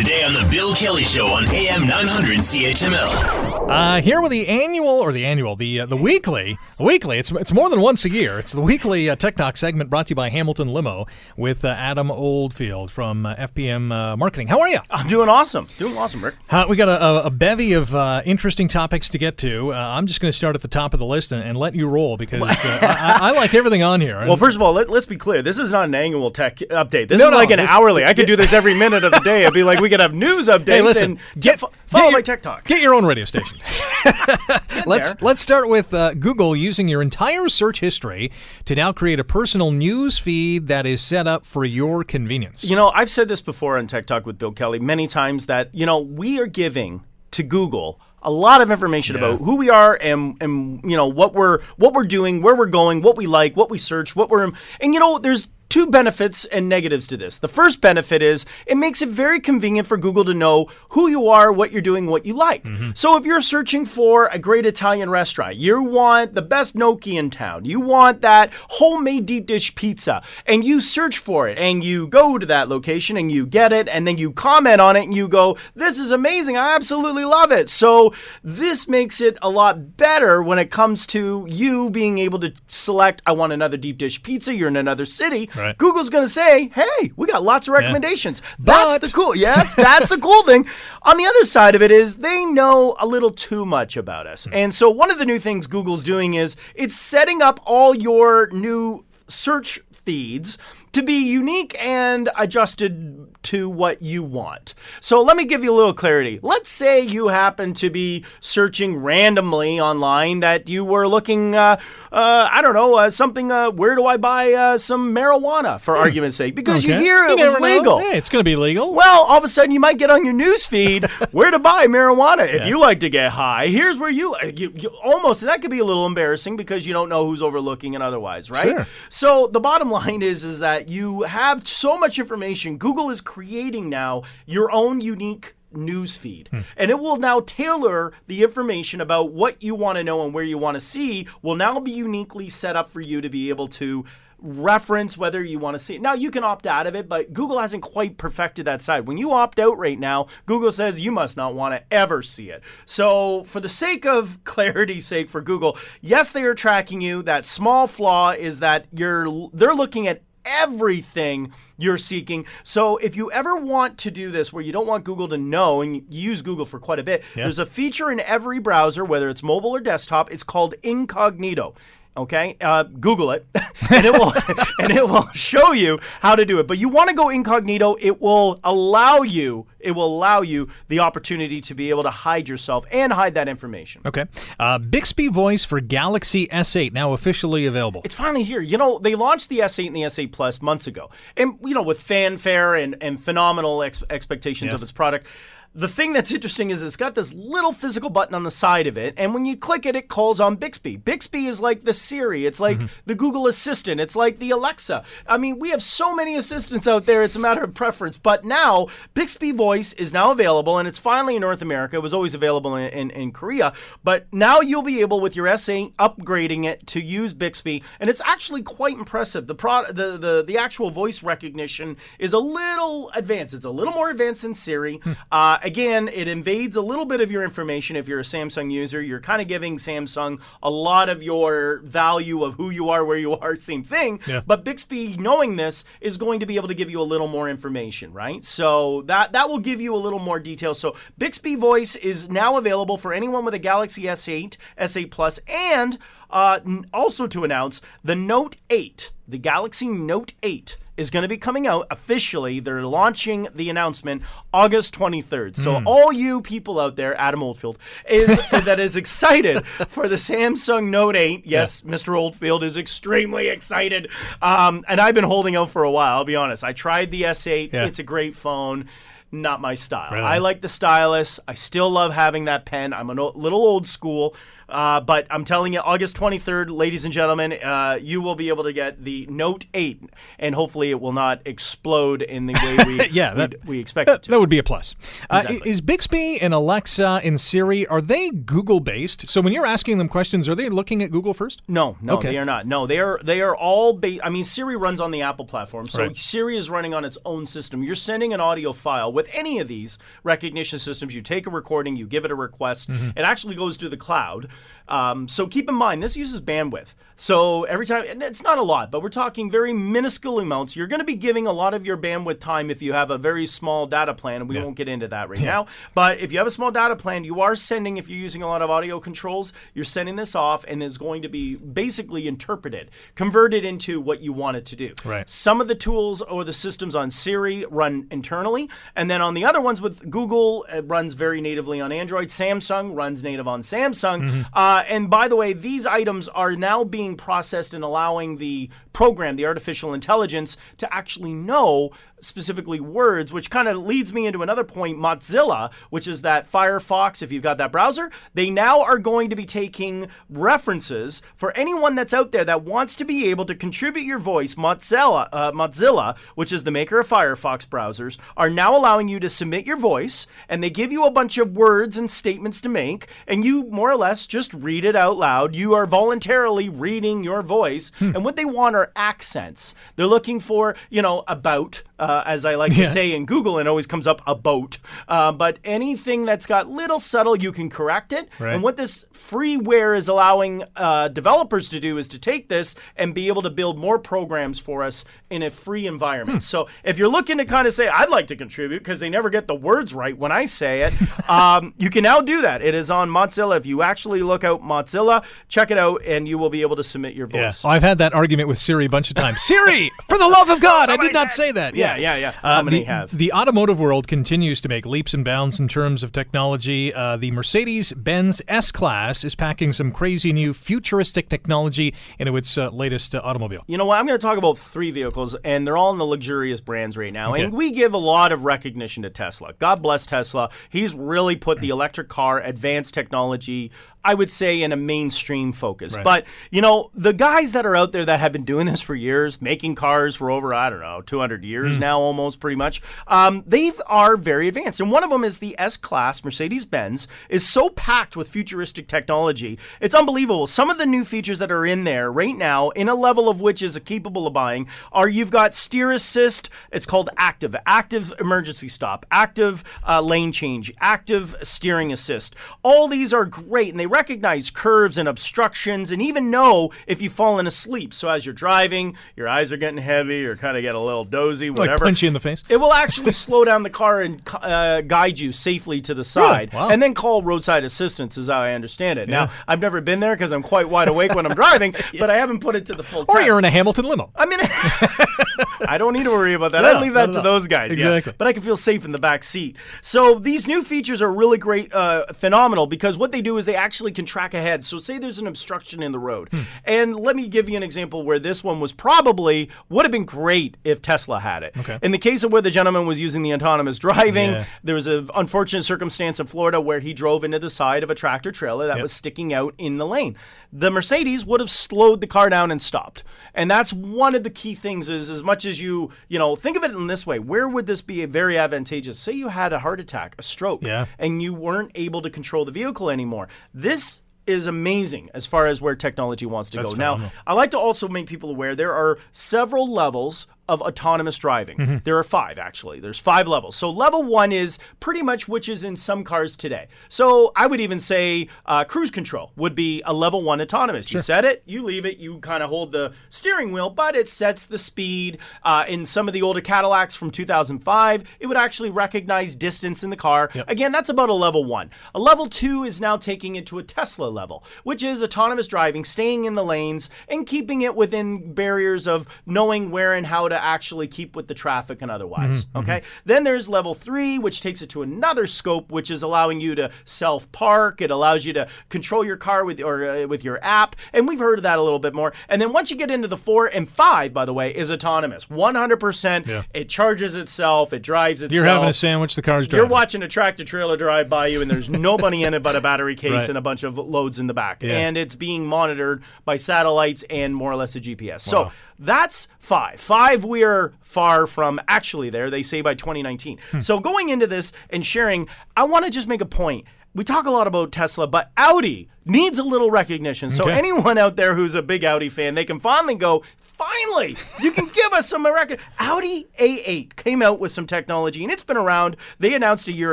Today on the Bill Kelly Show on AM 900 CHML. Uh, here with the annual or the annual, the uh, the weekly, the weekly. It's it's more than once a year. It's the weekly uh, Tech Talk segment brought to you by Hamilton Limo with uh, Adam Oldfield from uh, FPM uh, Marketing. How are you? I'm doing awesome. Doing awesome, Rick. Uh, we got a, a, a bevy of uh, interesting topics to get to. Uh, I'm just going to start at the top of the list and, and let you roll because uh, I, I like everything on here. Well, first of all, let, us be clear. This is not an annual tech update. This No, is no, like an this- hourly. I could do this every minute of the day. It'd be like we could have news updates. Hey, listen, and get, fo- follow get my your- tech talk. Get your own radio station. let's there. let's start with uh, Google using your entire search history to now create a personal news feed that is set up for your convenience. You know, I've said this before on Tech Talk with Bill Kelly many times that, you know, we are giving to Google a lot of information Yeah. about who we are and and you know what we're what we're doing, where we're going, what we like, what we search, what we're and you know, there's two benefits and negatives to this. The first benefit is it makes it very convenient for Google to know who you are, what you're doing, what you like. Mm-hmm. So if you're searching for a great Italian restaurant, you want the best gnocchi in town, you want that homemade deep dish pizza, and you search for it and you go to that location and you get it and then you comment on it and you go, This is amazing. I absolutely love it. So this makes it a lot better when it comes to you being able to select, I want another deep dish pizza, you're in another city. Right. Google's going to say, hey, we got lots of recommendations. That's But- the cool. Yes, that's the cool thing. On the other side of it is they know a little too much about us. Hmm. And so one of the new things Google's doing is it's setting up all your new search feeds to be unique and adjusted to what you want. So let me give you a little clarity. Let's say you happen to be searching randomly online that you were looking, uh, uh, I don't know, uh, something, uh, where do I buy uh, some marijuana, for argument's sake? Because you Okay. hear it was legal. Hey, it's going to be legal. Well, all of a sudden you might get on your news feed where to buy marijuana if you like to get high. Here's where you, you, you almost that could be a little embarrassing because you don't know who's overlooking and otherwise, right? Sure. So the bottom line is is that you have so much information. Google is creating now your own unique news feed hmm. and it will now tailor the information about what you want to know and where you want to see will now be uniquely set up for you to be able to reference whether you want to see it. Now you can opt out of it, but Google hasn't quite perfected that side. When you opt out right now, Google says you must not want to ever see it. So for the sake of clarity's sake for Google, yes, they are tracking you. That small flaw is that you're they're looking at everything you're seeking. So if you ever want to do this where you don't want Google to know and you use Google for quite a bit, there's a feature in every browser, whether it's mobile or desktop, it's called incognito. Okay, uh, Google it, and it will and it will show you how to do it. But you want to go incognito. It will allow you. It will allow you the opportunity to be able to hide yourself and hide that information. Okay. Uh, Bixby Voice for Galaxy S8 now officially available. It's finally here. You know, they launched the S8 and the S8 Plus months ago, and you know, with fanfare and and phenomenal ex- expectations of Yes. its product. The thing that's interesting is it's got this little physical button on the side of it, and when you click it, it calls on Bixby. Bixby is like the Siri, it's like the Google Assistant, it's like the Alexa. I mean, we have so many assistants out there, it's a matter of preference. But now, Bixby Voice is now available, and it's finally in North America. It was always available in, in, in Korea, but now you'll be able, with your S8, upgrading it to use Bixby, and it's actually quite impressive. The, pro- the, the, the actual voice recognition is a little advanced. It's a little more advanced than Siri. Uh, again, it invades a little bit of your information if you're a Samsung user. You're kind of giving Samsung a lot of your value of who you are, where you are, same thing. Yeah. But Bixby, knowing this, is going to be able to give you a little more information, right? So that that will give you a little more detail. So Bixby Voice is now available for anyone with a Galaxy S8, S8 Plus, and uh, also to announce the Note 8, the Galaxy Note 8 is going to be coming out officially. They're launching the announcement August 23rd. So all you people out there, Adam Oldfield, is that is excited for the Samsung Note 8. Yes, Mr. Oldfield is extremely excited. Um, and I've been holding out for a while, I'll be honest. I tried the S8. Yeah. It's a great phone. Not my style. Really? I like the stylus. I still love having that pen. I'm a little old school. Uh, but I'm telling you, August 23rd, ladies and gentlemen, uh, you will be able to get the Note 8, and hopefully it will not explode in the way we Yeah, that- we expect it That, to. that would be a plus. Uh, is Bixby and Alexa and Siri are they Google based? So when you're asking them questions, are they looking at Google first? No, no, Okay. they are not. No, they are they are all ba- I mean Siri runs on the Apple platform. So Right. Siri is running on its own system. You're sending an audio file with any of these recognition systems, you take a recording, you give it a request, Mm-hmm. it actually goes to the cloud. Um, so keep in mind this uses bandwidth. So every time and it's not a lot, but we're talking very minuscule amounts. You're going to be giving a lot of your bandwidth time if you have a very small data plan, and we won't get into that right now. But if you have a small data plan, you are sending if you're using a lot of audio controls, you're sending this off and it's going to be basically interpreted, converted into what you want it to do. Right. Some of the tools or the systems on Siri run internally, and then on the other ones with Google, it runs very natively on Android. Samsung runs native on Samsung. Uh, and by the way, these items are now being processed and allowing the program, the artificial intelligence, to actually know specifically words, which kind of leads me into another point Mozilla, which is that Firefox, if you've got that browser, they now are going to be taking references for anyone that's out there that wants to be able to contribute your voice. Mozilla, uh, Mozilla, which is the maker of Firefox browsers, are now allowing you to submit your voice, and they give you a bunch of words and statements to make, and you more or less just read it out loud. You are voluntarily reading your voice, and what they want are accents. They're looking for, you know, about, uh, as I like Yeah. to say in Google, and it always comes up about. Uh, but anything that's got little subtle, you can correct it. Right. And what this freeware is allowing uh, developers to do is to take this and be able to build more programs for us in a free environment. So if you're looking to kind of say, I'd like to contribute because they never get the words right when I say it, um, you can now do that. It is on Mozilla. If you actually look out Mozilla, check it out, and you will be able to submit your voice. Oh, I've had that argument with Siri a bunch of times. Siri, for the love of God, I did not said- say that. Yeah, yeah, yeah. Yeah, yeah. Uh, How many the, have? The automotive world continues to make leaps and bounds in terms of technology. Uh, the Mercedes Benz S Class is packing some crazy new futuristic technology into its uh, latest uh, automobile. You know what? I'm going to talk about three vehicles, and they're all in the luxurious brands right now. Okay. And we give a lot of recognition to Tesla. God bless Tesla. He's really put the electric car, advanced technology, I would say, in a mainstream focus. Right. But, you know, the guys that are out there that have been doing this for years, making cars for over, I don't know, 200 years Hmm. now, almost pretty much, um, they are very advanced. And one of them is the S Class Mercedes Benz, is so packed with futuristic technology. It's unbelievable. Some of the new features that are in there right now, in a level of which is capable of buying, are you've got steer assist. It's called active, active emergency stop, active uh, lane change, active steering assist. All these are great, and they recognize curves and obstructions, and even know if you've fallen asleep. So as you're driving, your eyes are getting heavy, or kind of get a little dozy, Like whatever. punch you in the face. It will actually slow down the car and uh, guide you safely to the side, Wow. and then call roadside assistance, is how I understand it. Yeah. Now, I've never been there because I'm quite wide awake when I'm driving, but I haven't put it to the full test. Or test. you're in a Hamilton limo. I mean, I don't need to worry about that. No, I leave that to those guys. yeah. Exactly. But I can feel safe in the back seat. So these new features are really great, uh, phenomenal, because what they do is they actually can track ahead. So say there's an obstruction in the road. Hmm. And let me give you an example where this one was probably, would have been great if Tesla had it. Okay. In the case of where the gentleman was using the autonomous driving, Yeah. there was an unfortunate circumstance in Florida where he drove into the side of a tractor trailer that Yep. was sticking out in the lane. The Mercedes would have slowed the car down and stopped. And that's one of the key things is as much as you, you know, think of it in this way, where would this be very advantageous? Say you had a heart attack, a stroke, Yeah. and you weren't able to control the vehicle anymore. This is amazing as far as where technology wants to That's go. Now. I like to also make people aware there are several levels of autonomous driving. Mm-hmm. There are five, actually. There's five levels. So, level one is pretty much which is in some cars today. So, I would even say uh, cruise control would be a level one autonomous. You set it, you leave it, you kind of hold the steering wheel, but it sets the speed. Uh, in some of the older Cadillacs from 2005, it would actually recognize distance in the car. Again, that's about a level one. A level two is now taking it to a Tesla level, which is autonomous driving, staying in the lanes and keeping it within barriers of knowing where and how to actually keep with the traffic and otherwise. Okay. Then there's level three, which takes it to another scope, which is allowing you to self park. It allows you to control your car with or uh, with your app, and we've heard of that a little bit more. And then once you get into the four and five, by the way, is autonomous. 100%. Yeah. It charges itself. It drives itself. You're having a sandwich, the car's driving. You're watching a tractor trailer drive by you, and there's nobody in it but a battery case Right. and a bunch of loads in the back. Yeah. And it's being monitored by satellites and more or less a GPS. So that's five. Five we are far from actually there. They say by 2019. Hmm. So going into this and sharing, I want to just make a point. We talk a lot about Tesla, but Audi needs a little recognition. So anyone out there who's a big Audi fan, they can finally go, finally, you can give us some record. Audi A8 came out with some technology, and it's been around. They announced a year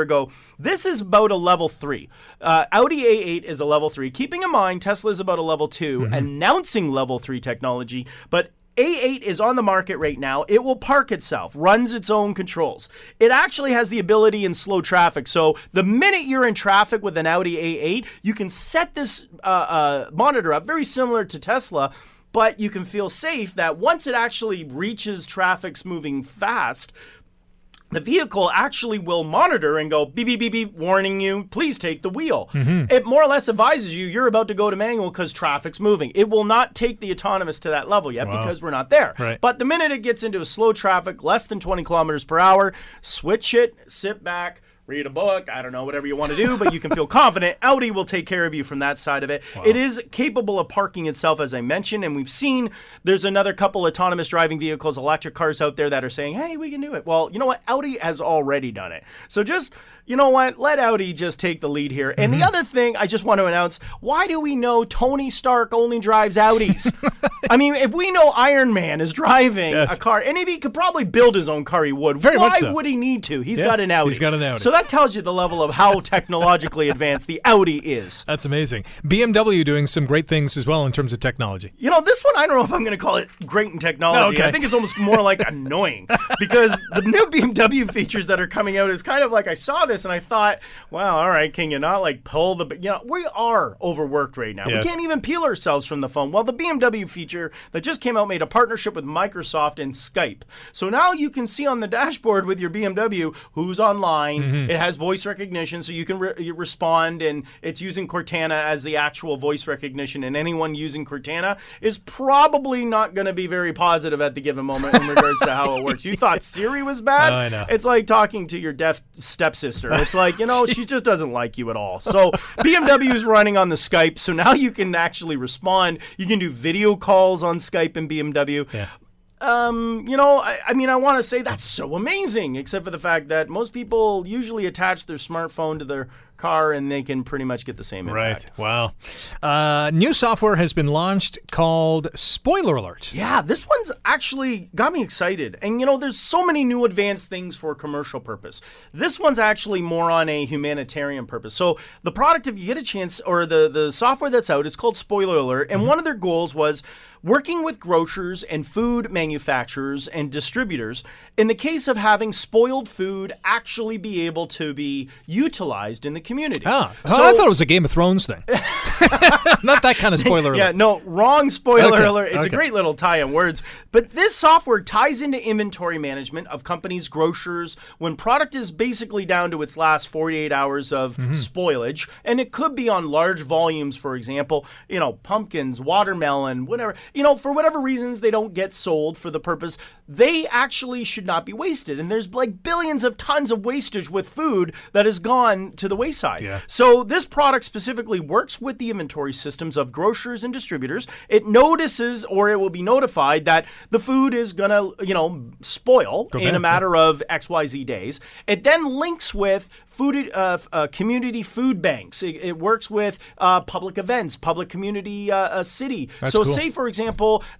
ago. This is about a level three. Uh, Audi A8 is a level three. Keeping in mind, Tesla is about a level 2 announcing level three technology, but A8 is on the market right now. It will park itself, runs its own controls. It actually has the ability in slow traffic. So the minute you're in traffic with an Audi A8, you can set this uh, uh, monitor up, very similar to Tesla. But you can feel safe that once it actually reaches traffic's moving fast, the vehicle actually will monitor and go beep beep beep beep warning you please take the wheel mm-hmm. it more or less advises you you're about to go to manual because traffic's moving it will not take the autonomous to that level yet Wow. because we're not there Right. but the minute it gets into a slow traffic less than 20 kilometers per hour switch it sit back read a book i don't know whatever you want to do but you can feel confident audi will take care of you from that side of it. It is capable of parking itself as i mentioned and we've seen there's another couple autonomous driving vehicles electric cars out there that are saying hey we can do it. Well you know what? Audi has already done it. So just you know what? Let audi just take the lead here. And the mm-hmm. other thing i just want to announce why do we know tony stark only drives audis? I mean if we know iron man is driving Yes. a car and if he could probably build his own car he would. Very why much so. would he need to? He's Yeah, got an audi. he's got an Audi. so that tells you the level of how technologically advanced the Audi is. That's amazing. BMW doing some great things as well in terms of technology. You know, this one, I don't know if I'm going to call it great in technology. Okay. I think it's almost more like annoying because the new BMW features that are coming out is kind of like I saw this and I thought, wow, all right, can you not like pull the, you know, we are overworked right now. Yes. We can't even peel ourselves from the phone. Well, the BMW feature that just came out made a partnership with Microsoft and Skype. So now you can see on the dashboard with your BMW who's online. Mm-hmm. It has voice recognition, so you can re- respond, and it's using Cortana as the actual voice recognition. And anyone using Cortana is probably not going to be very positive at the given moment in regards to how it works. You thought Siri was bad? Oh, I know. It's like talking to your deaf stepsister. It's like, you know, she just doesn't like you at all. So BMW is running on the Skype, so now you can actually respond. You can do video calls on Skype and BMW. Yeah. Um, you know, I, I mean, I want to say that's so amazing, except for the fact that most people usually attach their smartphone to their car and they can pretty much get the same impact. Right. Wow. Uh, new software has been launched called Spoiler Alert. Yeah, this one's actually got me excited. And you know, there's so many new advanced things for commercial purpose. This one's actually more on a humanitarian purpose. So the product, if you get a chance, or the, the software that's out, it's called Spoiler Alert. And one of their goals was working with grocers and food manufacturers and distributors in the case of having spoiled food actually be able to be utilized in the community. Ah, I thought it was a Game of Thrones thing. Not that kind of spoiler Yeah, no, wrong spoiler Okay, alert. It's a great little tie in words. But this software ties into inventory management of companies, grocers, when product is basically down to its last 48 hours of Mm-hmm. spoilage. And it could be on large volumes, for example, you know, pumpkins, watermelon, whatever. You know, for whatever reasons they don't get sold for the purpose, they actually should not be wasted. And there's like billions of tons of wastage with food that has gone to the wayside. Yeah. So this product specifically works with the inventory systems of grocers and distributors. It notices or it will be notified that the food is going to, you know, spoil in bad, a matter of XYZ days. It then links with food uh, uh, community food banks. It, it works with uh, public events, public community uh, uh, city. so cool. say for example,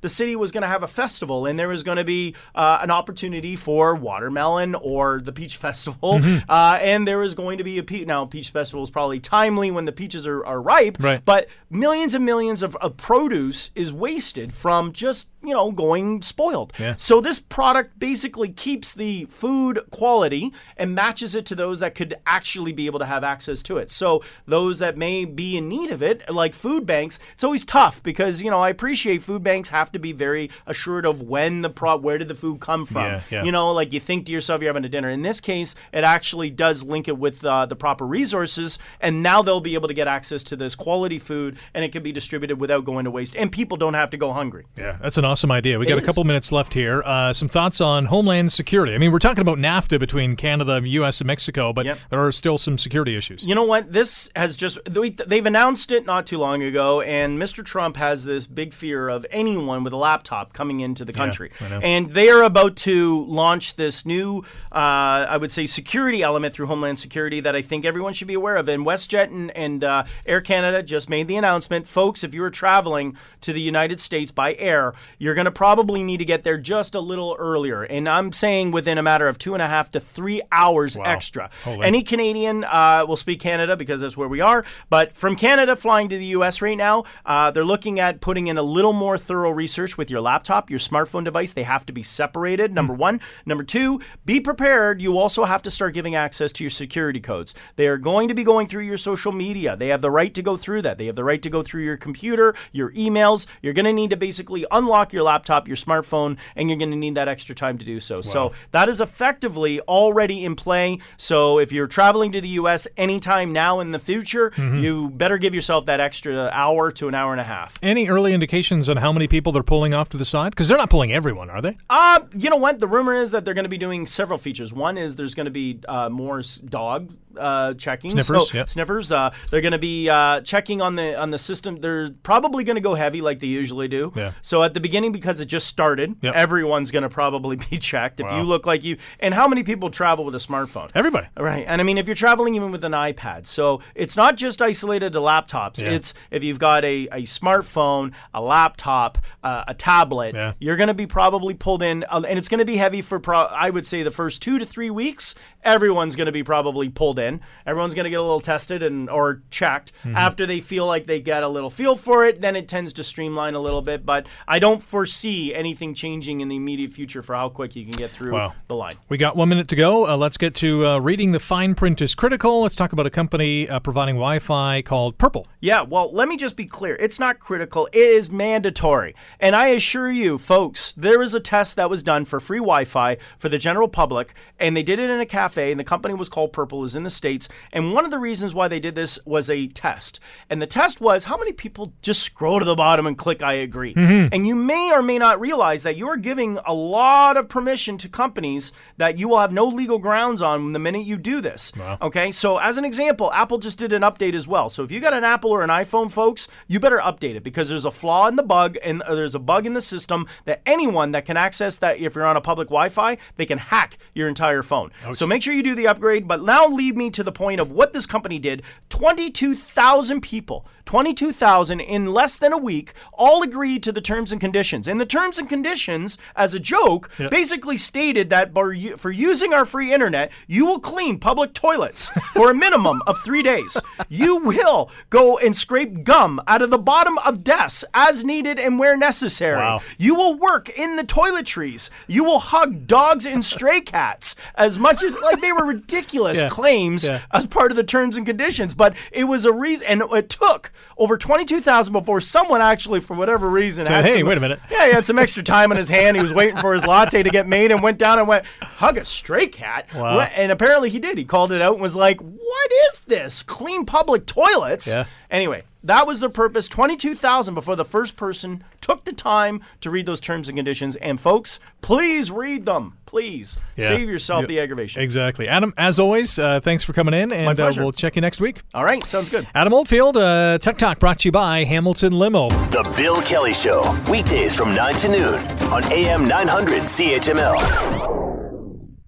the city was going to have a festival and there was going to be uh, an opportunity for watermelon or the peach festival Mm-hmm. uh, and there is going to be a peach now peach festival is probably timely when the peaches are, are ripe Right. but millions and millions of, of produce is wasted from just you know going spoiled. Yeah. so this product basically keeps the food quality and matches it to those that could actually be able to have access to it. So those that may be in need of it like food banks it's always tough because you know i appreciate food banks have to be very assured of when the pro where did the food come from. Yeah, yeah. you know like you think to yourself you're having a dinner. In this case it actually does link it with uh, the proper resources and now they'll be able to get access to this quality food and it can be distributed without going to waste and people don't have to go hungry. Yeah, that's an awesome idea. We got a couple minutes left here. Uh, some thoughts on homeland security. I mean, we're talking about NAFTA between Canada, U.S., and Mexico, but Yep. there are still some security issues. You know what? This has just they- they've announced it not too long ago, and Mr. Trump has this big fear of anyone with a laptop coming into the country, know. and they are about to launch this new, uh, I would say, security element through Homeland Security that I think everyone should be aware of. And WestJet and, and uh, Air Canada just made the announcement, folks. If you are traveling to the United States by air, you're going to probably need to get there just a little earlier, and I'm saying within a matter of two and a half to three hours extra. Holy. Any Canadian uh, will speak Canada because that's where we are. But from Canada flying to the U.S. right now, uh, they're looking at putting in a little more thorough research with your laptop, your smartphone device. They have to be separated. Number one. Number two, be prepared. You also have to start giving access to your security codes. They are going to be going through your social media. They have the right to go through that. They have the right to go through your computer, your emails. You're going to need to basically unlock your laptop, your smartphone, and you're going to need that extra time to do so. So that is effectively already in play. So if you're traveling to the U.S. anytime now in the future, you better give yourself that extra hour to an hour and a half. Any early indications on how many people they're pulling off to the side? Because they're not pulling everyone, are they? Uh, you know what? The rumor is that they're going to be doing several features. One is there's going to be uh, more s- dog uh, checking. Sniffers, So- yep. Sniffers. Uh, they're going to be uh, checking on the on the system. They're probably going to go heavy like they usually do. Yeah. So at the beginning, because it just started, Yep. everyone's going to probably be checked. If Wow. you look like you, and how many people travel with a smartphone? Everybody. Right. And I mean, if you're traveling even with an iPad, so it's not just isolated to laptops. Yeah. It's if you've got a, a smartphone, a laptop, uh, a tablet, Yeah. you're going to be probably pulled in, uh, and it's going to be heavy for, pro- I would say, the first two to three weeks. Everyone's going to be probably pulled in. Everyone's going to get a little tested and or checked. Mm-hmm. After they feel like they get a little feel for it, then it tends to streamline a little bit. But I don't foresee anything changing in the immediate future for how quick you can get through Wow. the line. We got one minute to go. Uh, let's get to uh, reading the fine print is critical. Let's talk about a company uh, providing Wi Fi called Purple. Yeah, well, let me just be clear. It's not critical, it is mandatory. And I assure you, folks, there was a test that was done for free Wi Fi for the general public, and they did it in a cafe, and the company was called Purple, is in the States. And one of the reasons why they did this was a test. And the test was how many people just scroll to the bottom and click I agree. And you may or may not realize that you're giving a lot of permission to companies that you will have no legal grounds on the minute you do this. Okay, so as an example, Apple just did an update as well. So if you got an Apple or an iPhone, folks, you better update it because there's a flaw in the bug and uh, there's a bug in the system that anyone that can access that if you're on a public Wi-Fi, they can hack your entire phone. So make sure you do the upgrade. But now lead me to the point of what this company did. 22,000 people, 22,000 in less than a week, all agreed to the terms and conditions. And the terms and conditions, as a joke, basically stated that for, for using our free internet, you will clean public toilets for a minimum of three days. You will go and scrape gum out of the bottom of desks as needed and where necessary. Wow. You will work in the toiletries. You will hug dogs and stray cats as much as like they were ridiculous Yeah. claims Yeah. as part of the terms and conditions. But it was a reason, and it took over twenty-two thousand before someone actually, for whatever reason, had "Hey, some- wait a minute." Yeah, he had some extra time in his hand. He was waiting for his latte to get made, and went down and went hug a stray cat. Wow. And apparently he did. He called it out and was like, "What is this? Clean public toilets?" Yeah. Anyway, that was the purpose. 22,000 before the first person took the time to read those terms and conditions. And folks, please read them. Please. Yeah. Save yourself Yeah. the aggravation. Exactly. Adam, as always, uh, thanks for coming in, and uh, pleasure. we'll check you next week. All right, sounds good. Adam Oldfield, uh, Tech Talk brought to you by Hamilton Limo. The Bill Kelly Show, weekdays from 9 to noon on AM 900 CHML.